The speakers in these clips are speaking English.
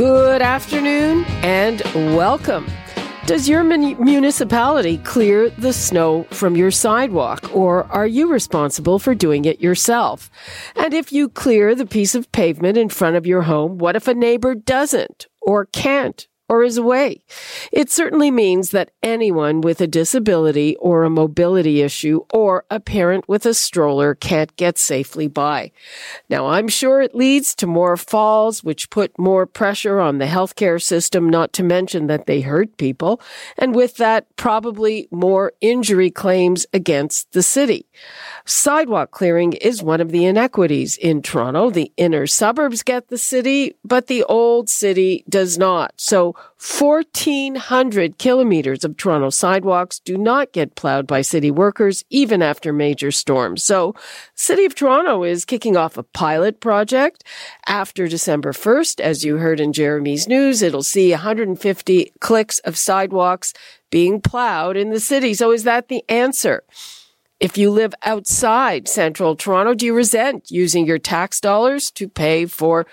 Good afternoon and welcome. Does your municipality clear the snow from your sidewalk, or are you responsible for doing it yourself? And if you clear the piece of pavement in front of your home, what if a neighbor doesn't, or can't, or is away. It certainly means that anyone with a disability or a mobility issue or a parent with a stroller can't get safely by. Now, I'm sure it leads to more falls, which put more pressure on the healthcare system, not to mention that they hurt people. And with that, probably more injury claims against the city. Sidewalk clearing is one of the inequities in Toronto. The inner suburbs get the city, but the old city does not. So 1,400 kilometers of Toronto sidewalks do not get plowed by city workers, even after major storms. So, City of Toronto is kicking off a pilot project after December 1st. As you heard in Jeremy's news, it'll see 150 clicks of sidewalks being plowed in the city. So, is that the answer? If you live outside central Toronto, do you resent using your tax dollars to pay for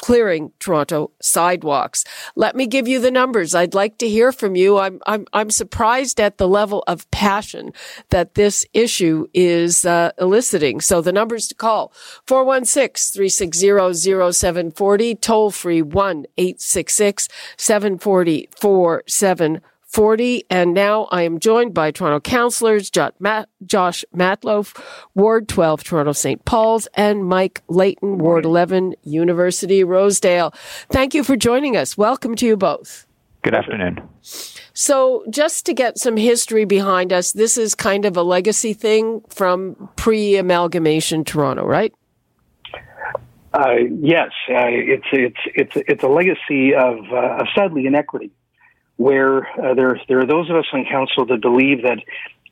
clearing Toronto sidewalks. Let me give you the numbers. I'd like to hear from you. I'm, I'm, I'm surprised at the level of passion that this issue is uh, eliciting. So the numbers to call 416-360-0740, toll free 1-866-740-4740. 40. And now I am joined by Toronto councillors Josh Matlow, Ward 12, Toronto St. Paul's, and Mike Layton, Ward 11, University Rosedale. Thank you for joining us. Welcome to you both. Good afternoon. So, just to get some history behind us, this is kind of a legacy thing from pre amalgamation Toronto, right? Uh, yes, uh, it's it's it's it's a legacy of, uh, of sadly inequity where uh, there there are those of us on council that believe that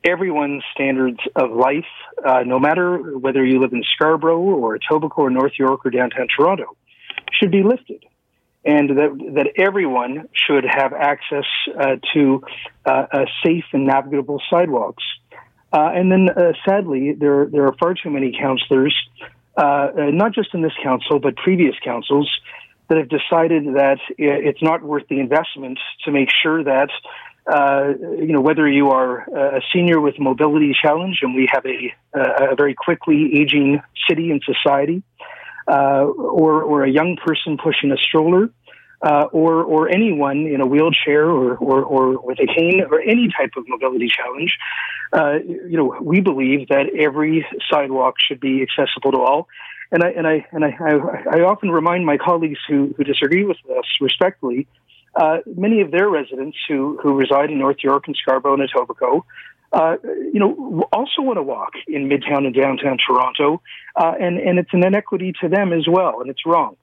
everyone's standards of life, uh, no matter whether you live in Scarborough or Etobicoke or North York or downtown Toronto, should be lifted, and that that everyone should have access uh, to uh, safe and navigable sidewalks. Uh, and then, uh, sadly, there there are far too many councillors, not just in this council but previous councils, that have decided that it's not worth the investment to make sure that uh, you know whether you are a senior with mobility challenge, and we have a, a very quickly aging city and society, uh, or or a young person pushing a stroller, uh, or or anyone in a wheelchair or, or, or with a cane or any type of mobility challenge, uh, you know, we believe that every sidewalk should be accessible to all and I and I and I, I, I often remind my colleagues who who disagree with us respectfully. Uh, many of their residents who who reside in North York and Scarborough and Etobicoke, uh, you know, also want to walk in Midtown and downtown Toronto, uh, and and it's an inequity to them as well, and it's wrong.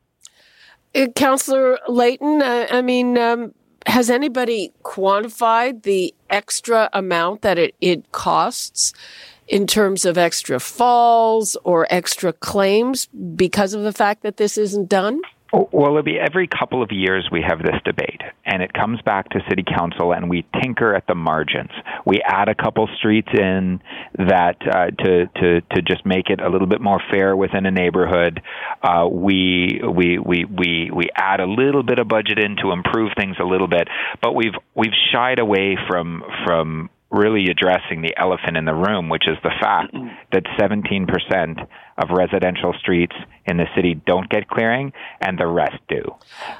Uh, Councillor Layton, uh, I mean, um, has anybody quantified the extra amount that it, it costs in terms of extra falls or extra claims because of the fact that this isn't done? Well, it'll be every couple of years we have this debate, and it comes back to city council, and we tinker at the margins. We add a couple streets in that uh, to to to just make it a little bit more fair within a neighborhood. Uh, we we we we we add a little bit of budget in to improve things a little bit, but we've we've shied away from from really addressing the elephant in the room, which is the fact that 17% of residential streets in the city don't get clearing and the rest do.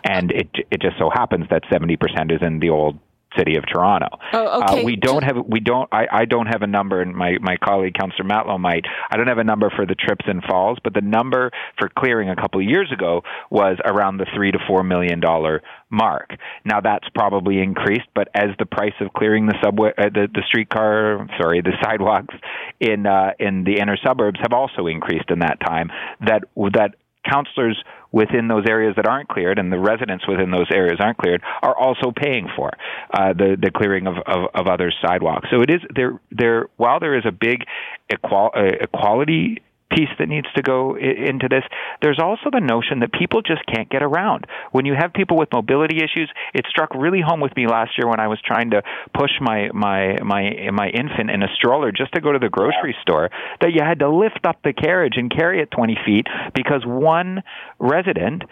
And it it just so happens that 70% is in the old city of Toronto. Oh, okay. Uh, we don't have we don't I, I don't have a number and my, my colleague Councillor Matlow might. I don't have a number for the trips and falls, but the number for clearing a couple of years ago was around the three to four million dollar mark. Now that's probably increased, but as the price of clearing the subway uh, the, the streetcar sorry, the sidewalks in uh, in the inner suburbs have also increased in that time, that that councillors within those areas that aren't cleared and the residents within those areas aren't cleared are also paying for uh, the the clearing of, of, of other sidewalks. So it is there there while there is a big equal, uh, equality piece that needs to go into this. There's also the notion that people just can't get around. When you have people with mobility issues, it struck really home with me last year when I was trying to push my my my my infant in a stroller just to go to the grocery store that you had to lift up the carriage and carry it 20 feet because one resident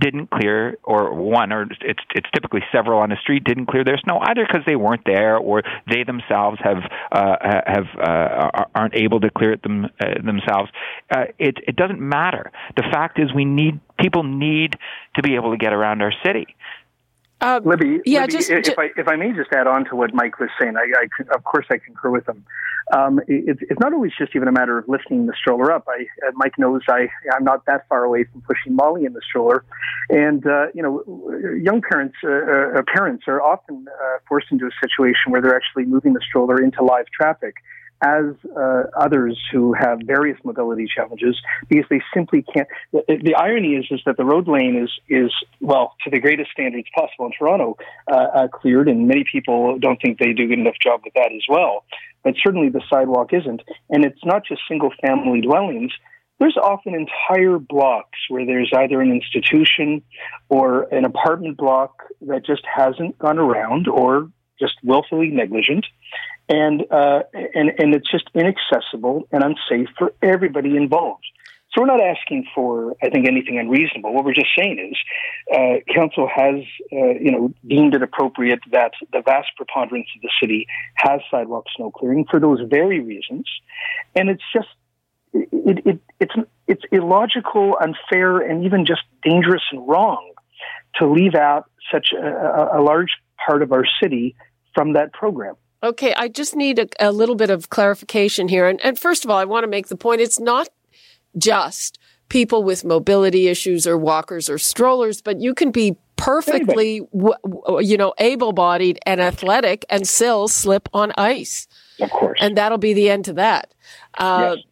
didn't clear, or one, or it's it's typically several on the street didn't clear their snow either because they weren't there, or they themselves have uh, have uh, aren't able to clear it them uh, themselves. Uh, it it doesn't matter. The fact is, we need people need to be able to get around our city. Uh, Libby, yeah, Libby, just, if, just, I if I may just add on to what Mike was saying, I, I of course I concur with him. Um, it, it's not always just even a matter of lifting the stroller up. I, uh, Mike knows I I'm not that far away from pushing Molly in the stroller, and uh, you know, young parents uh, uh, parents are often uh, forced into a situation where they're actually moving the stroller into live traffic as uh, others who have various mobility challenges because they simply can't. The, the, irony is is that the road lane is is well to the greatest standards possible in Toronto uh, uh, cleared, and many people don't think they do a good enough job with that as well. But certainly the sidewalk isn't, and it's not just single family dwellings. There's often entire blocks where there's either an institution or an apartment block that just hasn't gone around or just willfully negligent and uh, and and it's just inaccessible and unsafe for everybody involved. So we're not asking for, I think, anything unreasonable. What we're just saying is, uh, council has, uh, you know, deemed it appropriate that the vast preponderance of the city has sidewalk snow clearing for those very reasons, and it's just, it, it, it's it's illogical, unfair, and even just dangerous and wrong to leave out such a, a large part of our city from that program. Okay, I just need a, a little bit of clarification here. And, and first of all, I want to make the point it's not just people with mobility issues or walkers or strollers, but you can be perfectly, you know, able bodied and athletic and still slip on ice. Of course. And that'll be the end to that. Uh, yes.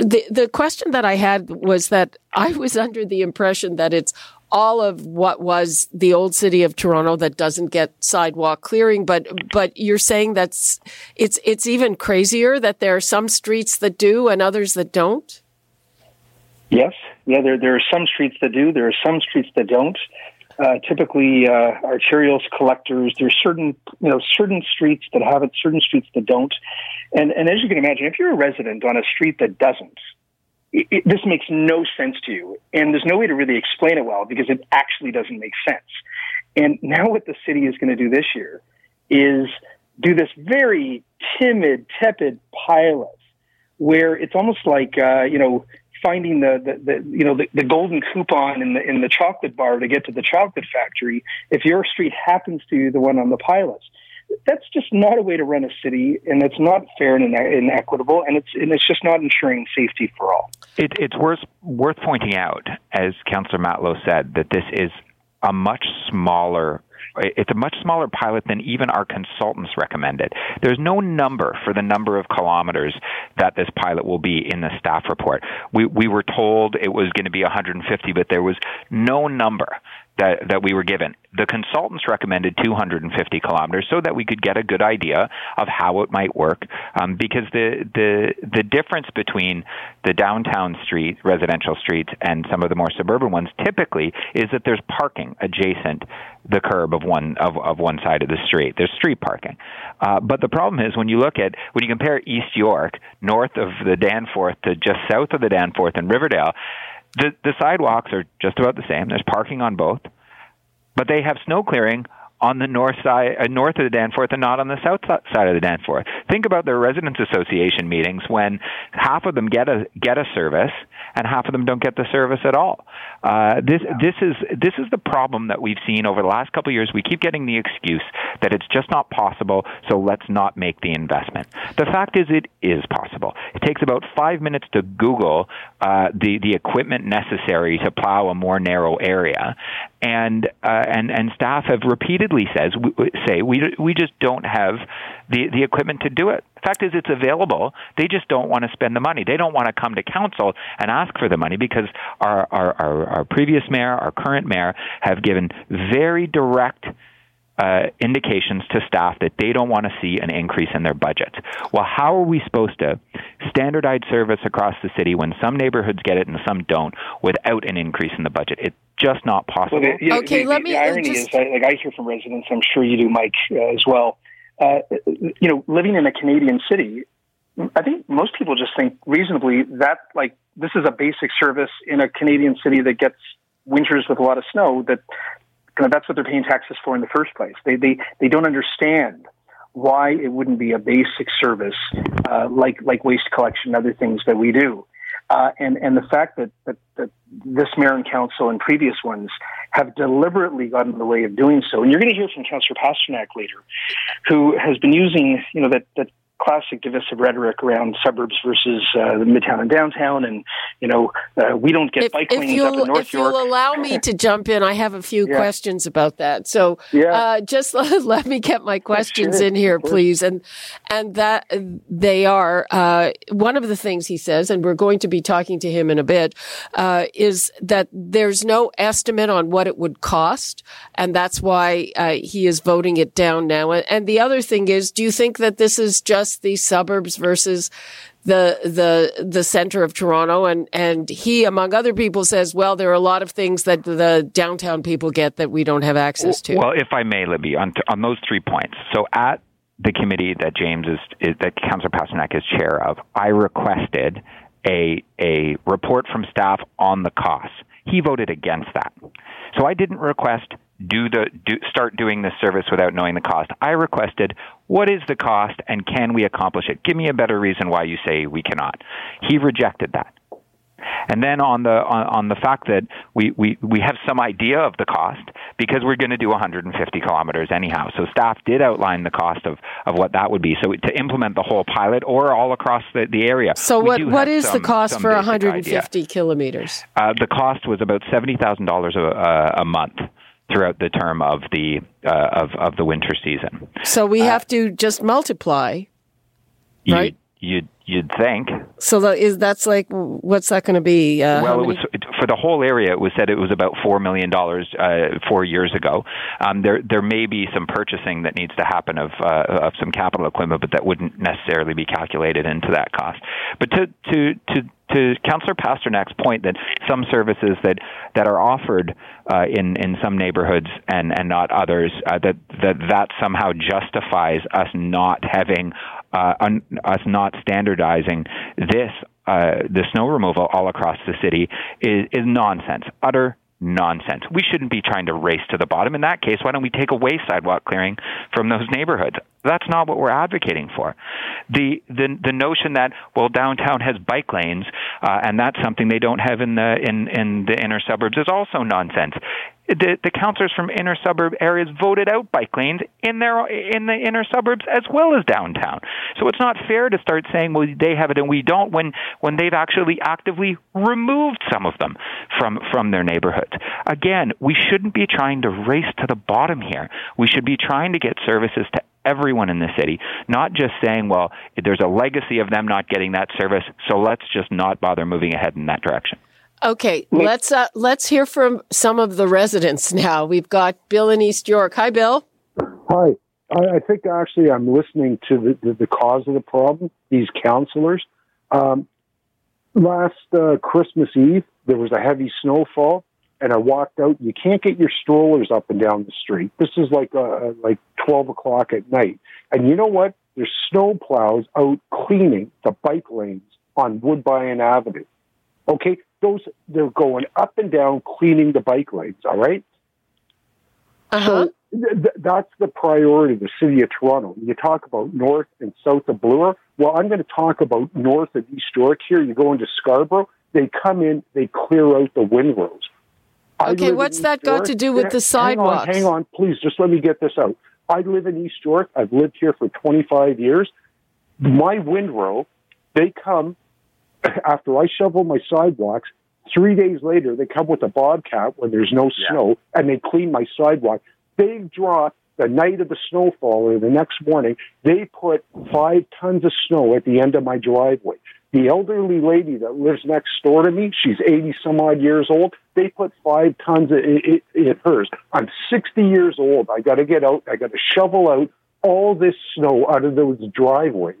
The, the question that I had was that I was under the impression that it's all of what was the old city of Toronto that doesn't get sidewalk clearing, but but you're saying that's it's it's even crazier that there are some streets that do and others that don't. Yes, yeah, there there are some streets that do. There are some streets that don't. Uh, typically, uh, arterials, collectors. There's certain you know certain streets that have it, certain streets that don't. And and as you can imagine, if you're a resident on a street that doesn't, it, this makes no sense to you. And there's no way to really explain it well because it actually doesn't make sense. And now what the city is going to do this year is do this very timid, tepid pilot where it's almost like, uh, you know, finding the, the, the, you know the, the golden coupon in the in the chocolate bar to get to the chocolate factory if your street happens to be the one on the pilots that's just not a way to run a city, and it's not fair and inequitable, and it's and it's just not ensuring safety for all. It, it's worth worth pointing out, as Councillor Matlow said, that this is a much smaller it's a much smaller pilot than even our consultants recommended. There's no number for the number of kilometers that this pilot will be in the staff report. We we were told it was going to be 150, but there was no number that, that we were given. The consultants recommended 250 kilometers so that we could get a good idea of how it might work. Um, because the, the, the difference between the downtown street, residential streets, and some of the more suburban ones typically is that there's parking adjacent the curb of one, of, of one side of the street. There's street parking. Uh, but the problem is when you look at, when you compare East York, north of the Danforth to just south of the Danforth in Riverdale, the, the sidewalks are just about the same. There's parking on both, but they have snow clearing on the north side, uh, north of the Danforth, and not on the south side of the Danforth. Think about their residents association meetings when half of them get a get a service and half of them don't get the service at all. Uh, this this is this is the problem that we've seen over the last couple of years. We keep getting the excuse that it's just not possible, so let's not make the investment. The fact is, it is possible. It takes about five minutes to Google uh, the the equipment necessary to plow a more narrow area, and uh, and and staff have repeatedly says say we we just don't have the the equipment to do it. The fact is, it's available. They just don't want to spend the money. They don't want to come to council and ask for the money because our our our, our previous mayor, our current mayor, have given very direct uh, indications to staff that they don't want to see an increase in their budgets. Well, how are we supposed to standardize service across the city when some neighborhoods get it and some don't without an increase in the budget? It's just not possible. Well, the, you know, okay, the, let the, me the irony just... is, like I hear from residents. I'm sure you do, Mike, uh, as well. Uh, you know, living in a Canadian city, I think most people just think reasonably that like this is a basic service in a Canadian city that gets winters with a lot of snow that you know, that's what they're paying taxes for in the first place. They they they don't understand why it wouldn't be a basic service uh, like like waste collection and other things that we do. Uh, and and the fact that, that that this mayor and council and previous ones have deliberately gotten in the way of doing so, and you're going to hear from Councillor Pasternak later, who has been using you know that that classic divisive rhetoric around suburbs versus uh, the midtown and downtown, and you know uh, we don't get if, bike if lanes up in North if York. you'll allow me to jump in, I have a few Yeah. questions about that. So Yeah. uh, just let, let me get my questions in here, please. And and that they are uh, one of the things he says, and we're going to be talking to him in a bit, uh, is that there's no estimate on what it would cost, and that's why uh, he is voting it down now. And the other thing is, do you think that this is just the suburbs versus the the the center of Toronto and and he among other people says well there are a lot of things that the downtown people get that we don't have access to. Well, if I may, Libby, on, on those three points. So at the committee that James is, is that Councillor Pasternak is chair of, I requested a a report from staff on the costs. He voted against that. So I didn't request do the do, start doing this service without knowing the cost. I requested what is the cost and can we accomplish it? Give me a better reason why you say we cannot. He rejected that. And then on the on, on the fact that we, we, we have some idea of the cost because we're going to do 150 kilometers anyhow. So staff did outline the cost of, of what that would be. So to implement the whole pilot or all across the, the area. so what what is some- the cost for 150 idea. kilometers? Uh, the cost was about seventy thousand dollars a a month throughout the term of the uh, of of the winter season. So we have to just multiply. You- Right. You'd you'd think. So that is that's like what's that going to be? Uh, Well, it was for the whole area. It was said it was about four million dollars uh, four years ago. Um, there there may be some purchasing that needs to happen of uh, of some capital equipment, but that wouldn't necessarily be calculated into that cost. But to to to to Councillor Pasternak's point that some services that that are offered uh, in in some neighborhoods and and not others uh, that that that somehow justifies us not having uh, un, us not standardizing this uh, the snow removal all across the city is, is nonsense, utter nonsense. We shouldn't be trying to race to the bottom. In that case, why don't we take away sidewalk clearing from those neighborhoods? That's not what we're advocating for. The the the notion that well downtown has bike lanes uh, and that's something they don't have in the in in the inner suburbs is also nonsense. The the councillors from inner suburb areas voted out bike lanes in their in the inner suburbs as well as downtown. So it's not fair to start saying well they have it and we don't when when they've actually actively removed some of them from from their neighborhoods. Again, we shouldn't be trying to race to the bottom here. We should be trying to get services to everyone in the city, not just saying, well, there's a legacy of them not getting that service, so let's just not bother moving ahead in that direction. Okay, let's uh, let's hear from some of the residents now. We've got Bill in East York. Hi, Bill. Hi. I, I think actually I'm listening to the, the, the cause of the problem, these counselors. Um, last uh, Christmas Eve, there was a heavy snowfall, and I walked out. You can't get your strollers up and down the street. This is like uh, like 12 o'clock at night. And you know what? There's snow plows out cleaning the bike lanes on Woodbine Avenue. Okay, those they're going up and down cleaning the bike lanes. All right. Uh huh. So th- th- that's the priority of the city of Toronto. You talk about north and south of Bloor. Well, I'm going to talk about north of East York here. You go into Scarborough, they come in, they clear out the windrows. Okay, what's that got to do with the Hang on, sidewalks? hang on, please. Just let me get this out. I live in East York. I've lived here for 25 years. My windrow, they come after I shovel my sidewalks Three days later, they come with a bobcat when there's no Yeah. snow and they clean my sidewalk. Big drop the night of the snowfall or the next morning. They put five tons of snow at the end of my driveway. The elderly lady that lives next door to me, she's 80 some odd years old. They put five tons in, in, in hers. I'm 60 years old. I got to get out. I got to shovel out all this snow out of those driveways.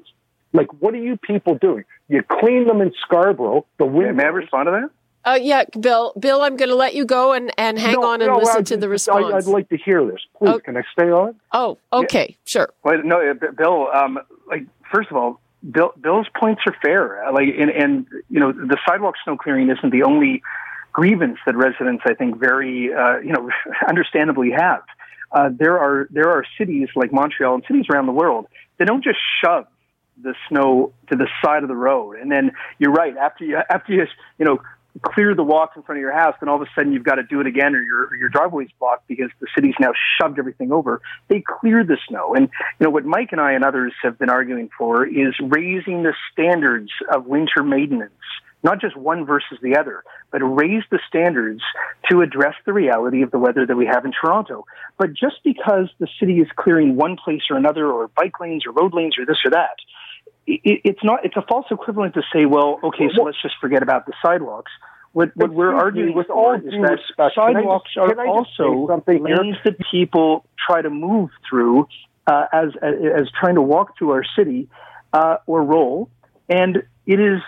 Like, what are you people doing? You clean them in Scarborough. The May, windows. may I respond to that? Uh, yeah, Bill. Bill, I'm going to let you go and, and hang No, on and no, listen I- to the response. I'd like to hear this. Please, Oh. can I stay on? oh, okay, sure. Well, no, uh, Bill. Um, like, first of all, Bill, Bill's points are fair. Uh, Like, and, and you know, the sidewalk snow clearing isn't the only grievance that residents, I think, very, uh, you know, understandably have. Uh, there are there are cities like Montreal and cities around the world that don't just shove the snow to the side of the road, and then you're right after you after you you know clear the walks in front of your house, then all of a sudden you've got to do it again, or your your driveway's blocked because the city's now shoved everything over. They clear the snow, and you know what Mike and I and others have been arguing for is raising the standards of winter maintenance, not just one versus the other, but raise the standards to address the reality of the weather that we have in Toronto. But just because the city is clearing one place or another, or bike lanes or road lanes or this or that, it, it's not. It's a false equivalent to say, well, okay, so let's just forget about the sidewalks. What, what we're arguing with all is that respect, can I just- sidewalks are just say also lanes that people try to move through uh, as, as as trying to walk through our city uh, or roll, and it is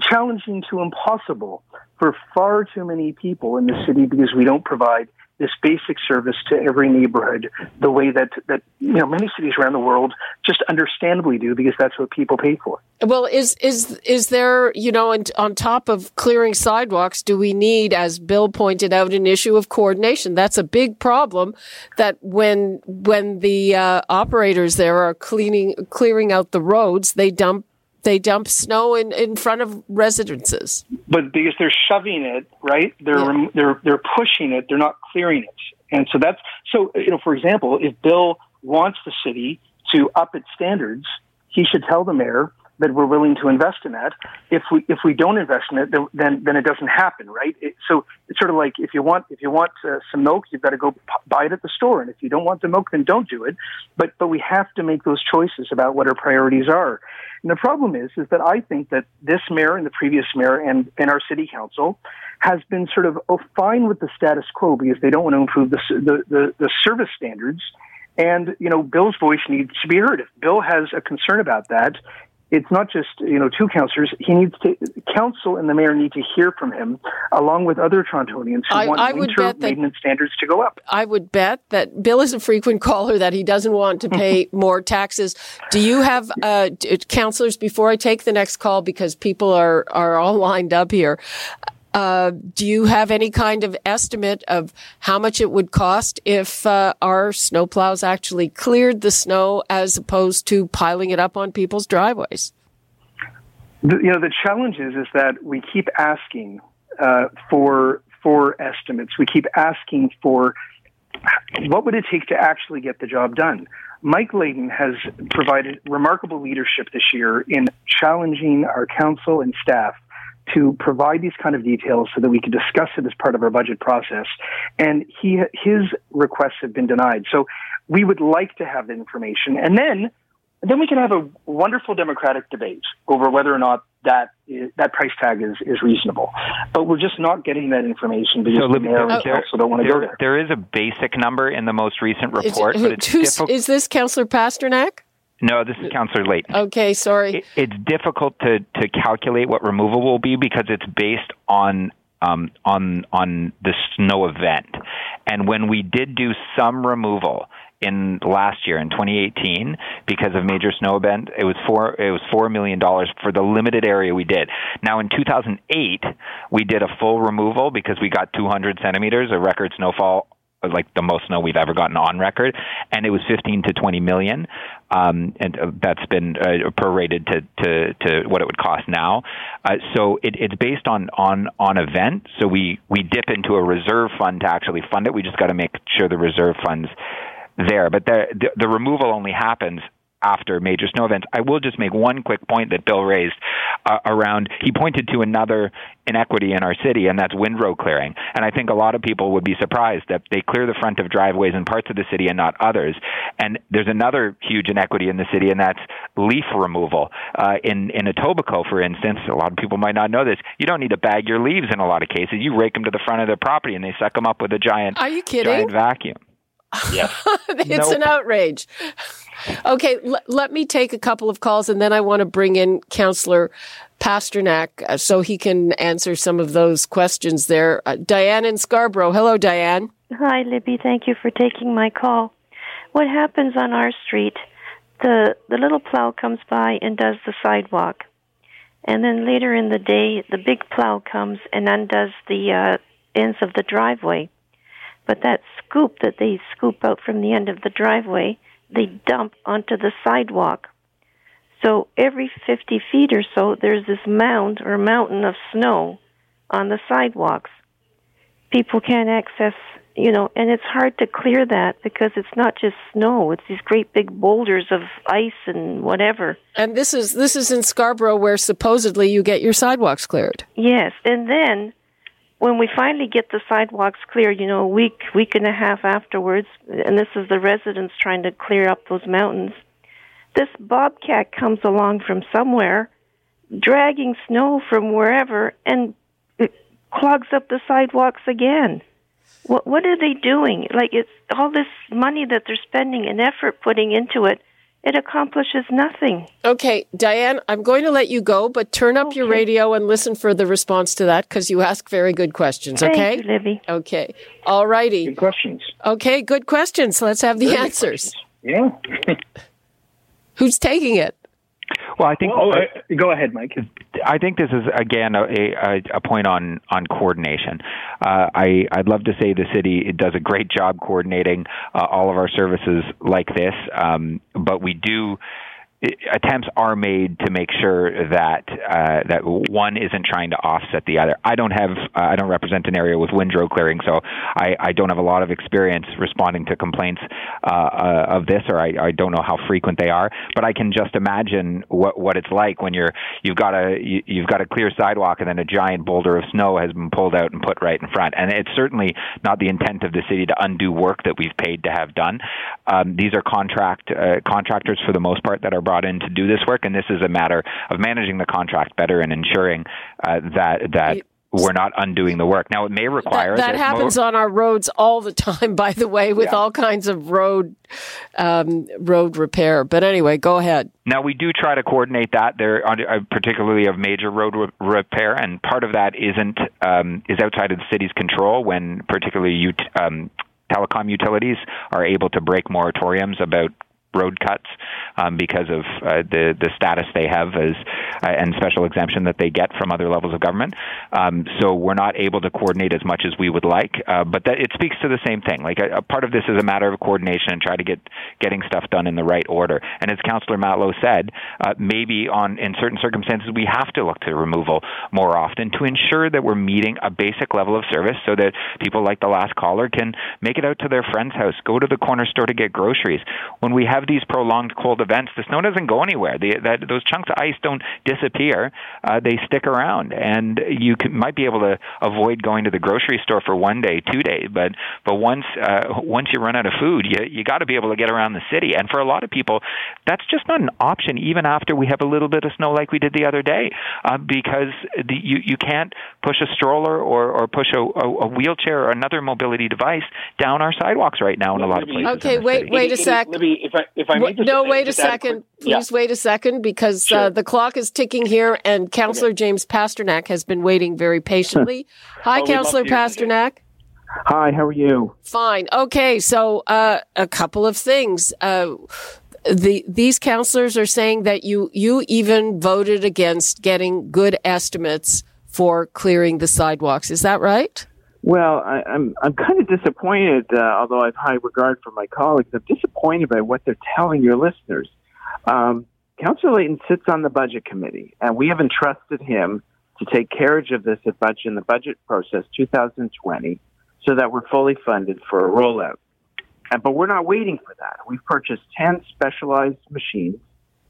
challenging to impossible for far too many people in the city because we don't provide this basic service to every neighborhood the way that that you know many cities around the world just understandably do because that's what people pay for. Well, is is is there you know, and on top of clearing sidewalks, do we need, as Bill pointed out, an issue of coordination? That's a big problem. That when when the uh, operators there are cleaning clearing out the roads, they dump they dump snow in in front of residences. but because they're shoving it right they're Yeah. they're they're pushing it they're not clearing it and so that's so you know for example if bill wants the city to up its standards he should tell the mayor that we're willing to invest in that. If we if we don't invest in it then then, it doesn't happen right? It, so it's sort of like if you want if you want uh, some milk you've got to go buy it at the store. And if you don't want the milk then don't do it. But but we have to make those choices about what our priorities are. And the problem is, is that I think that this mayor and the previous mayor and, and our city council has been sort of oh, fine with the status quo because they don't want to improve the, the, the, the service standards. And, you know, Bill's voice needs to be heard. If Bill has a concern about that, it's not just, you know, two councillors. He needs to, council and the mayor need to hear from him along with other Torontonians who I- want I would winter bet that- maintenance standards to go up. I would bet that Bill is a frequent caller that he doesn't want to pay more taxes. Do you have uh, counselors before I take the next call because people are are all lined up here? Uh, do you have any kind of estimate of how much it would cost if uh, our snowplows actually cleared the snow as opposed to piling it up on people's driveways? the, you know the challenge is is that we keep asking uh, for for estimates. We keep asking for what would it take to actually get the job done. Mike Layton has provided remarkable leadership this year in challenging our council and staff to provide these kind of details so that we can discuss it as part of our budget process. And he his requests have been denied. So we would like to have the information, and then then we can have a wonderful democratic debate over whether or not that is, that price tag is, is reasonable. But we're just not getting that information because So, the let me- mayor and council don't want to go there, there. there is a basic number in the most recent report, who- but it's who's- difficult. is this Councillor Pasternak? No, this is Councillor Layton. Okay, sorry. It, it's difficult to, to calculate what removal will be because it's based on um, on on the snow event. And when we did do some removal in last year in 2018 because of major snow event, it was four it was four million dollars for the limited area we did. Now in 2008 we did a full removal because we got 200 centimeters of record snowfall like the most snow we've ever gotten on record, and it was 15 to 20 million, um, and uh, that's been uh, prorated to, to, to what it would cost now. Uh, so it, it's based on on on event. So we we dip into a reserve fund to actually fund it. We just got to make sure the reserve funds there. But the, the the removal only happens after major snow events. I will just make one quick point that Bill raised uh, around. He pointed to another inequity in our city, and that's windrow clearing. And I think a lot of people would be surprised that they clear the front of driveways in parts of the city and not others. And there's another huge inequity in the city, and that's leaf removal. Uh, in in Etobicoke, for instance, a lot of people might not know this. You don't need to bag your leaves in a lot of cases. You rake them to the front of their property, and they suck them up with a giant. Are you kidding? Giant vacuum. Yeah. it's nope. an outrage. Okay, l- let me take a couple of calls and then I want to bring in Counselor Pasternak uh, so he can answer some of those questions there. Uh, Diane in Scarborough. Hello, Diane. Hi, Libby. Thank you for taking my call. What happens on our street? The the little plow comes by and does the sidewalk, and then later in the day, the big plow comes and undoes the uh, ends of the driveway. But that scoop that they scoop out from the end of the driveway, they dump onto the sidewalk. So every 50 feet or so, there's this mound or mountain of snow on the sidewalks. People can't access, you know, and it's hard to clear that because it's not just snow; it's these great big boulders of ice and whatever. And this is this is in Scarborough, where supposedly you get your sidewalks cleared. Yes, and then when we finally get the sidewalks clear, you know, a week, week and a half afterwards, and this is the residents trying to clear up those mountains, this bobcat comes along from somewhere, dragging snow from wherever, and it clogs up the sidewalks again. What what are they doing? Like it's all this money that they're spending and effort putting into it it accomplishes nothing. Okay, Diane, I'm going to let you go, but turn up okay. your radio and listen for the response to that because you ask very good questions. Okay, Thank you, Libby. Okay, all righty. Good questions. Okay, good questions. Let's have the very answers. Yeah. Who's taking it? Well, I think. Well, uh, go ahead, Mike. I think this is again a, a, a point on on coordination. Uh, I I'd love to say the city does a great job coordinating uh, all of our services like this, um, but we do attempts are made to make sure that uh, that one isn't trying to offset the other. I don't have uh, I don't represent an area with windrow clearing, so I, I don't have a lot of experience responding to complaints uh, uh, of this, or I, I don't know how frequent they are. But I can just imagine what what it's like when you're you've got a you, you've got a clear sidewalk and then a giant boulder of snow has been pulled out and put right in front. And it's certainly not the intent of the city to undo work that we've paid to have done. Um, these are contract uh, contractors for the most part that are brought in to do this work, and this is a matter of managing the contract better and ensuring uh, that that. we're not undoing the work. Now, it may require that, that, happens on our roads all the time. By the way, with yeah. all kinds of road um, road repair. But anyway, go ahead. Now, we do try to coordinate that there, uh, particularly of major road re- repair, and part of that isn't um, is outside of the city's control. When particularly um, telecom utilities are able to break moratoriums about road cuts um, because of uh, the the status they have as uh, and special exemption that they get from other levels of government. Um, so we're not able to coordinate as much as we would like, uh, but that, it speaks to the same thing. Like a, a, part of this is a matter of coordination and try to get getting stuff done in the right order. And as Councillor Matlow said, uh, maybe on in certain circumstances we have to look to removal more often to ensure that we're meeting a basic level of service, so that people like the last caller can make it out to their friend's house, go to the corner store to get groceries. When we have these prolonged cold events, the snow doesn't go anywhere. The, that, those chunks of ice don't disappear; uh, they stick around, and you can, might be able to avoid going to the grocery store for one day, two days. But but once uh, once you run out of food, you you got to be able to get around the city. And for a lot of people, that's just not an option, even after we have a little bit of snow like we did the other day, uh, because the, you you can't push a stroller or or push a, a, a wheelchair or another mobility device down our sidewalks right now in a lot of places. Okay, wait wait a sec. Libby, if I if I no, wait a second. Please yeah. wait a second because uh, sure. uh, the clock is ticking here, and Councillor okay. James Pasternak has been waiting very patiently. Hi, oh, Councillor Pasternak. Hi, how are you? Fine. Okay, so uh, a couple of things. Uh, the these councillors are saying that you you even voted against getting good estimates for clearing the sidewalks. Is that right? Well, I, am I'm, I'm kind of disappointed. Uh, although I've high regard for my colleagues, I'm disappointed by what they're telling your listeners. Um, Councillor Layton sits on the budget committee, and we have entrusted him to take carriage of this at budget in the budget process 2020, so that we're fully funded for a rollout. and, but we're not waiting for that. We've purchased 10 specialized machines,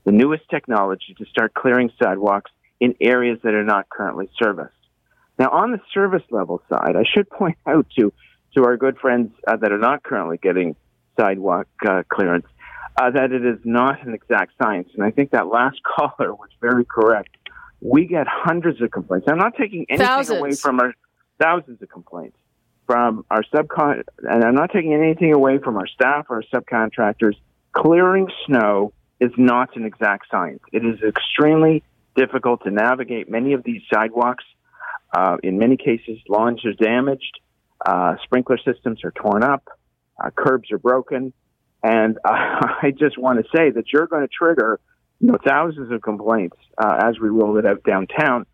the newest technology to start clearing sidewalks in areas that are not currently serviced. Now, on the service level side, I should point out to, to our good friends uh, that are not currently getting sidewalk uh, clearance uh, that it is not an exact science. And I think that last caller was very correct. We get hundreds of complaints. I'm not taking anything thousands. away from our thousands of complaints from our subcon, and I'm not taking anything away from our staff or our subcontractors. Clearing snow is not an exact science. It is extremely difficult to navigate many of these sidewalks. Uh, in many cases, lawns are damaged, uh, sprinkler systems are torn up, uh, curbs are broken, and I just want to say that you're going to trigger you know thousands of complaints uh, as we roll it out downtown,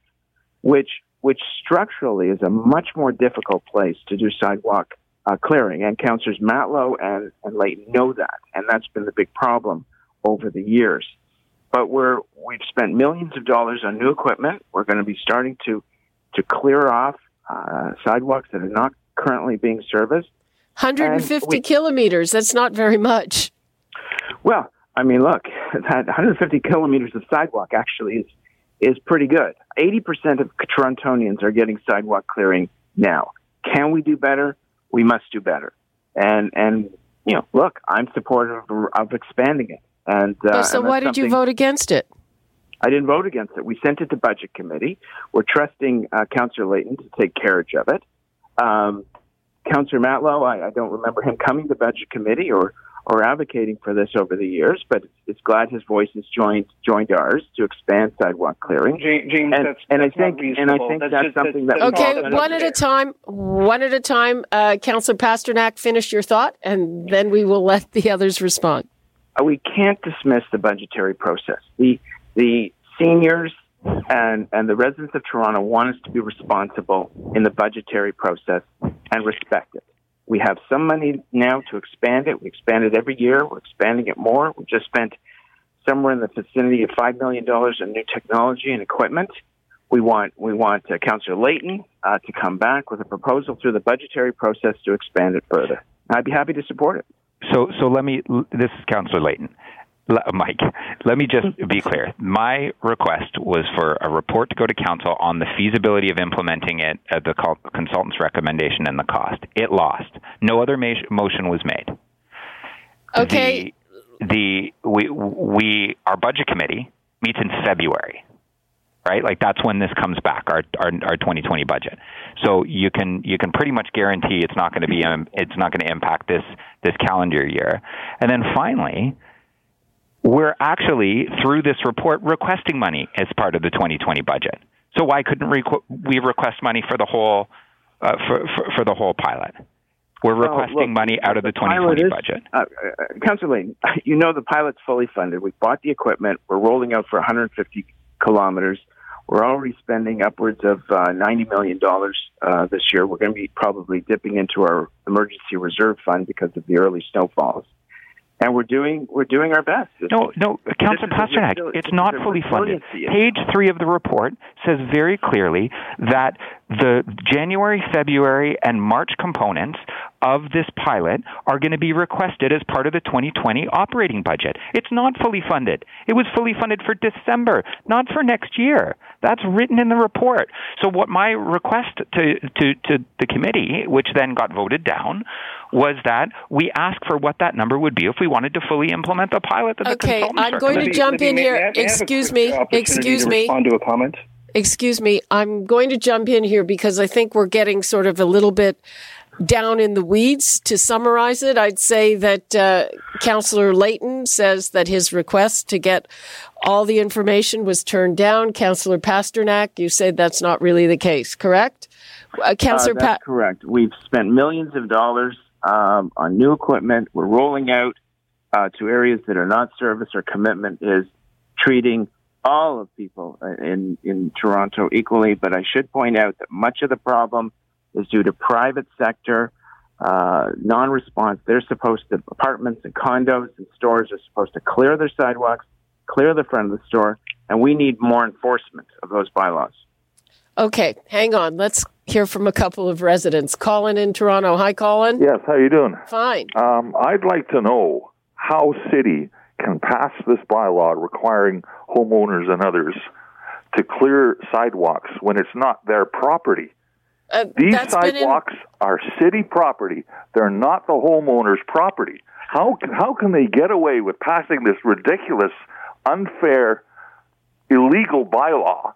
which which structurally is a much more difficult place to do sidewalk uh, clearing. And councillors Matlow and, and Layton know that, and that's been the big problem over the years. But we're we've spent millions of dollars on new equipment. We're going to be starting to to clear off uh, sidewalks that are not currently being serviced. 150 we, kilometers. That's not very much. Well, I mean, look, that 150 kilometers of sidewalk actually is is pretty good. 80% of Torontonians are getting sidewalk clearing now. Can we do better? We must do better. And and you know, look, I'm supportive of, of expanding it. And uh, so, and why did you vote against it? I didn't vote against it. We sent it to budget committee. We're trusting uh, Councillor Layton to take carriage of it. Um, Councillor Matlow, I, I don't remember him coming to budget committee or or advocating for this over the years, but it's glad his voice has joined joined ours to expand sidewalk clearing. James, and, that's, and that's I think and I think that's, that's just, something that's, that okay. One at a time. One at a time. Uh, Councillor Pasternak, finish your thought, and then we will let the others respond. Uh, we can't dismiss the budgetary process. The the seniors and and the residents of Toronto want us to be responsible in the budgetary process and respect it. We have some money now to expand it. We expand it every year. We're expanding it more. We just spent somewhere in the vicinity of five million dollars in new technology and equipment. We want we want uh, Councillor Layton uh, to come back with a proposal through the budgetary process to expand it further. I'd be happy to support it. So so let me. This is Councillor Layton. Mike, let me just be clear. My request was for a report to go to council on the feasibility of implementing it, uh, the consultant's recommendation, and the cost. It lost. No other ma- motion was made. Okay. The, the we we our budget committee meets in February, right? Like that's when this comes back, our our, our 2020 budget. So you can you can pretty much guarantee it's not going to be um, it's not going to impact this this calendar year. And then finally we're actually, through this report, requesting money as part of the 2020 budget. So why couldn't we request money for the whole uh, for, for, for, the whole pilot? We're requesting look, money out of the, the 2020 is, budget. Uh, uh, Councillor Lane, you know the pilot's fully funded. We bought the equipment. We're rolling out for 150 kilometers. We're already spending upwards of uh, $90 million uh, this year. We're going to be probably dipping into our emergency reserve fund because of the early snowfalls and we're doing we're doing our best. no, no, Councillor Pasternak, it's not fully funded. Page three of the report says very clearly that the January, February, and March components of this pilot are going to be requested as part of the 2020 operating budget. It's not fully funded. It was fully funded for December, not for next year. That's written in the report. So what my request to, to, to the committee, which then got voted down, was that we ask for what that number would be if we wanted to fully implement the pilot that okay, the I'm going to jump in here. Excuse me. Excuse me. Respond to a comment. Excuse me. I'm going to jump in here because I think we're getting sort of a little bit down in the weeds. To summarize it, I'd say that uh, Councillor Layton says that his request to get all the information was turned down. Councillor Pasternak, you said that's not really the case, correct? Uh, Councillor uh, that's pa- correct. We've spent millions of dollars um, on new equipment. We're rolling out uh, to areas that are not service. Our commitment is treating all of people in, in Toronto equally. But I should point out that much of the problem is due to private sector uh, non-response. They're supposed to apartments and condos and stores are supposed to clear their sidewalks, clear the front of the store, and we need more enforcement of those bylaws. Okay, hang on. Let's hear from a couple of residents. Colin in Toronto. Hi, Colin. Yes, how are you doing? Fine. Um, I'd like to know how city can pass this bylaw requiring homeowners and others to clear sidewalks when it's not their property. Uh, These that's in- sidewalks are city property. They're not the homeowner's property. How can, how can they get away with passing this ridiculous, unfair, illegal bylaw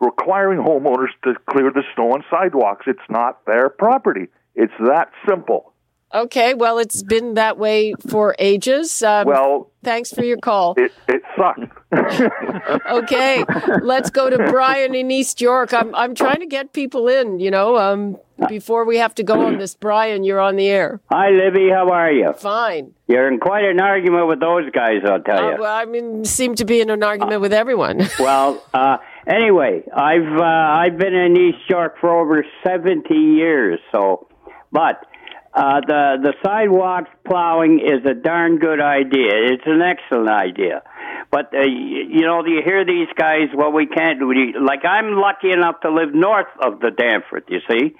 requiring homeowners to clear the snow on sidewalks? It's not their property. It's that simple. Okay, well, it's been that way for ages. Um, Well, thanks for your call. it, it sucks. Okay, let's go to Brian in East York. I'm I'm trying to get people in, you know, um, before we have to go on this. Brian, you're on the air. Hi, Libby. How are you? Fine. You're in quite an argument with those guys, I'll tell Uh, you. well, I mean, seem to be in an argument with everyone. well, uh, anyway, I've uh, I've been in East York for over seventy years. So, but uh, the the sidewalk plowing is a darn good idea. It's an excellent idea. But uh, y- you know, you hear these guys. Well, we can't do it. Like I'm lucky enough to live north of the Danforth. You see.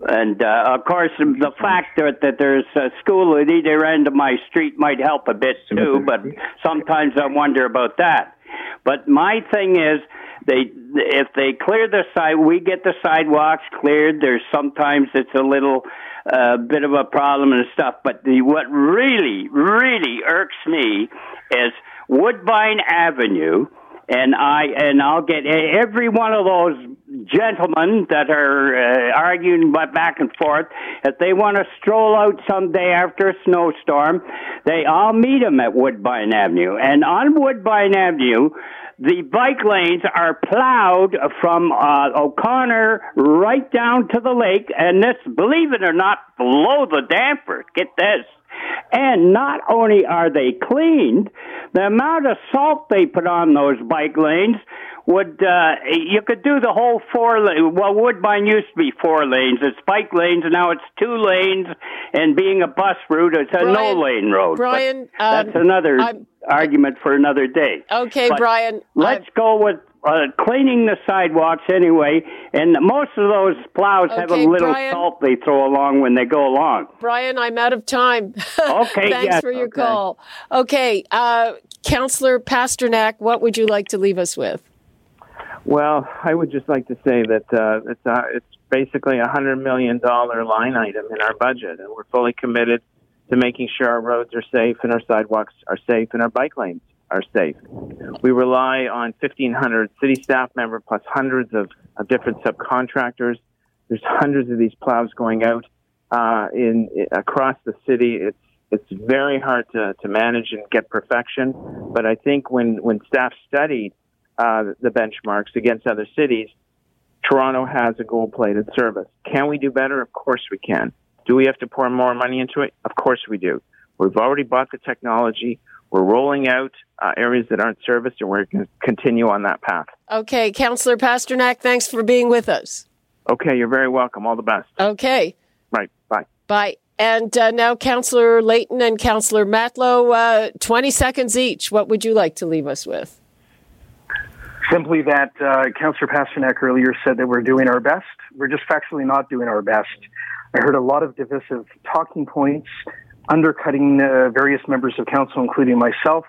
And uh, of course, the fact that, that there's a school at either end of my street might help a bit too. But sometimes I wonder about that. But my thing is, they if they clear the side, we get the sidewalks cleared. There's sometimes it's a little uh, bit of a problem and stuff. But the, what really, really irks me is Woodbine Avenue and I and I'll get every one of those gentlemen that are uh, arguing back and forth. If they want to stroll out someday after a snowstorm, they I'll meet them at Woodbine Avenue. And on Woodbine Avenue, the bike lanes are plowed from uh, O'Connor right down to the lake, and this, believe it or not, below the Danforth. Get this. And not only are they cleaned, the amount of salt they put on those bike lanes would uh you could do the whole four lane well Woodbine used to be four lanes, it's bike lanes and now it's two lanes and being a bus route it's a no lane road. Brian, that's um, another I'm- argument for another day. Okay, But Brian. Let's go with uh, cleaning the sidewalks anyway, and most of those plows have a little Brian. salt they throw along when they go along. Brian, I'm out of time. Okay, Thanks yes, for your okay. call. Okay, uh, Counselor Pasternak, what would you like to leave us with? Well, I would just like to say that uh, it's uh, it's basically a hundred million dollar line item in our budget, and we're fully committed to making sure our roads are safe and our sidewalks are safe and our bike lanes are safe. We rely on 1,500 city staff members plus hundreds of, of different subcontractors. There's hundreds of these plows going out uh, in, across the city. It's it's very hard to, to manage and get perfection, but I think when when staff studied uh, the benchmarks against other cities, Toronto has a gold plated service. Can we do better? Of course we can. Do we have to pour more money into it? Of course we do. We've already bought the technology. We're rolling out uh, areas that aren't serviced, and we're going to continue on that path. Okay, Counselor Pasternak, thanks for being with us. Okay, you're very welcome. All the best. Okay, Right. Bye. bye. And uh, now, Counselor Layton and Counselor Matlow, uh, 20 seconds each. What would you like to leave us with? Simply that uh, Councillor Pasternak earlier said that we're doing our best. We're just factually not doing our best. I heard a lot of divisive talking points, undercutting uh, various members of council, including myself.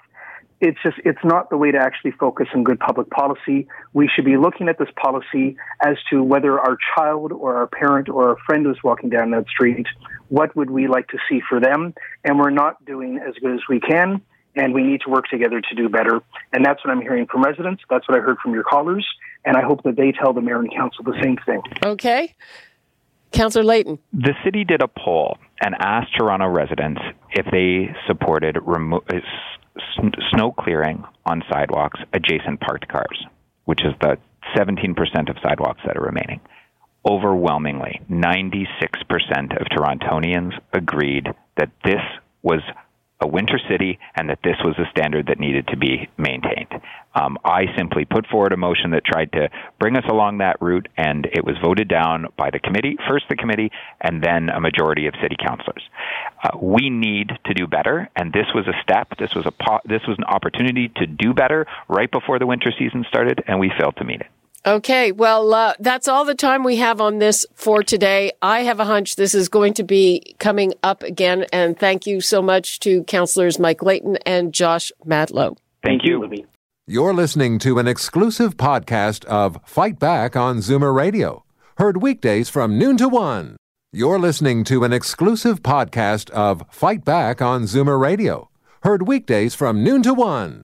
It's just, it's not the way to actually focus on good public policy. We should be looking at this policy as to whether our child or our parent or our friend was walking down that street, what would we like to see for them? And we're not doing as good as we can and we need to work together to do better. And that's what I'm hearing from residents. That's what I heard from your callers. And I hope that they tell the mayor and council the same thing. Okay. Counselor Layton. The city did a poll and asked Toronto residents if they supported remo- uh, s- s- snow clearing on sidewalks adjacent parked cars, which is the 17% of sidewalks that are remaining. Overwhelmingly, 96% of Torontonians agreed that this was a winter city and that this was a standard that needed to be maintained. Um, I simply put forward a motion that tried to bring us along that route, and it was voted down by the committee, first the committee, and then a majority of city councilors. Uh, we need to do better, and this was a step. This was a po- this was an opportunity to do better right before the winter season started, and we failed to meet it. Okay, well, uh, that's all the time we have on this for today. I have a hunch this is going to be coming up again, and thank you so much to counselors Mike Layton and Josh Matlow. Thank you. Libby. You're listening to an exclusive podcast of Fight Back on Zoomer Radio, heard weekdays from noon to one. You're listening to an exclusive podcast of Fight Back on Zoomer Radio, heard weekdays from noon to one.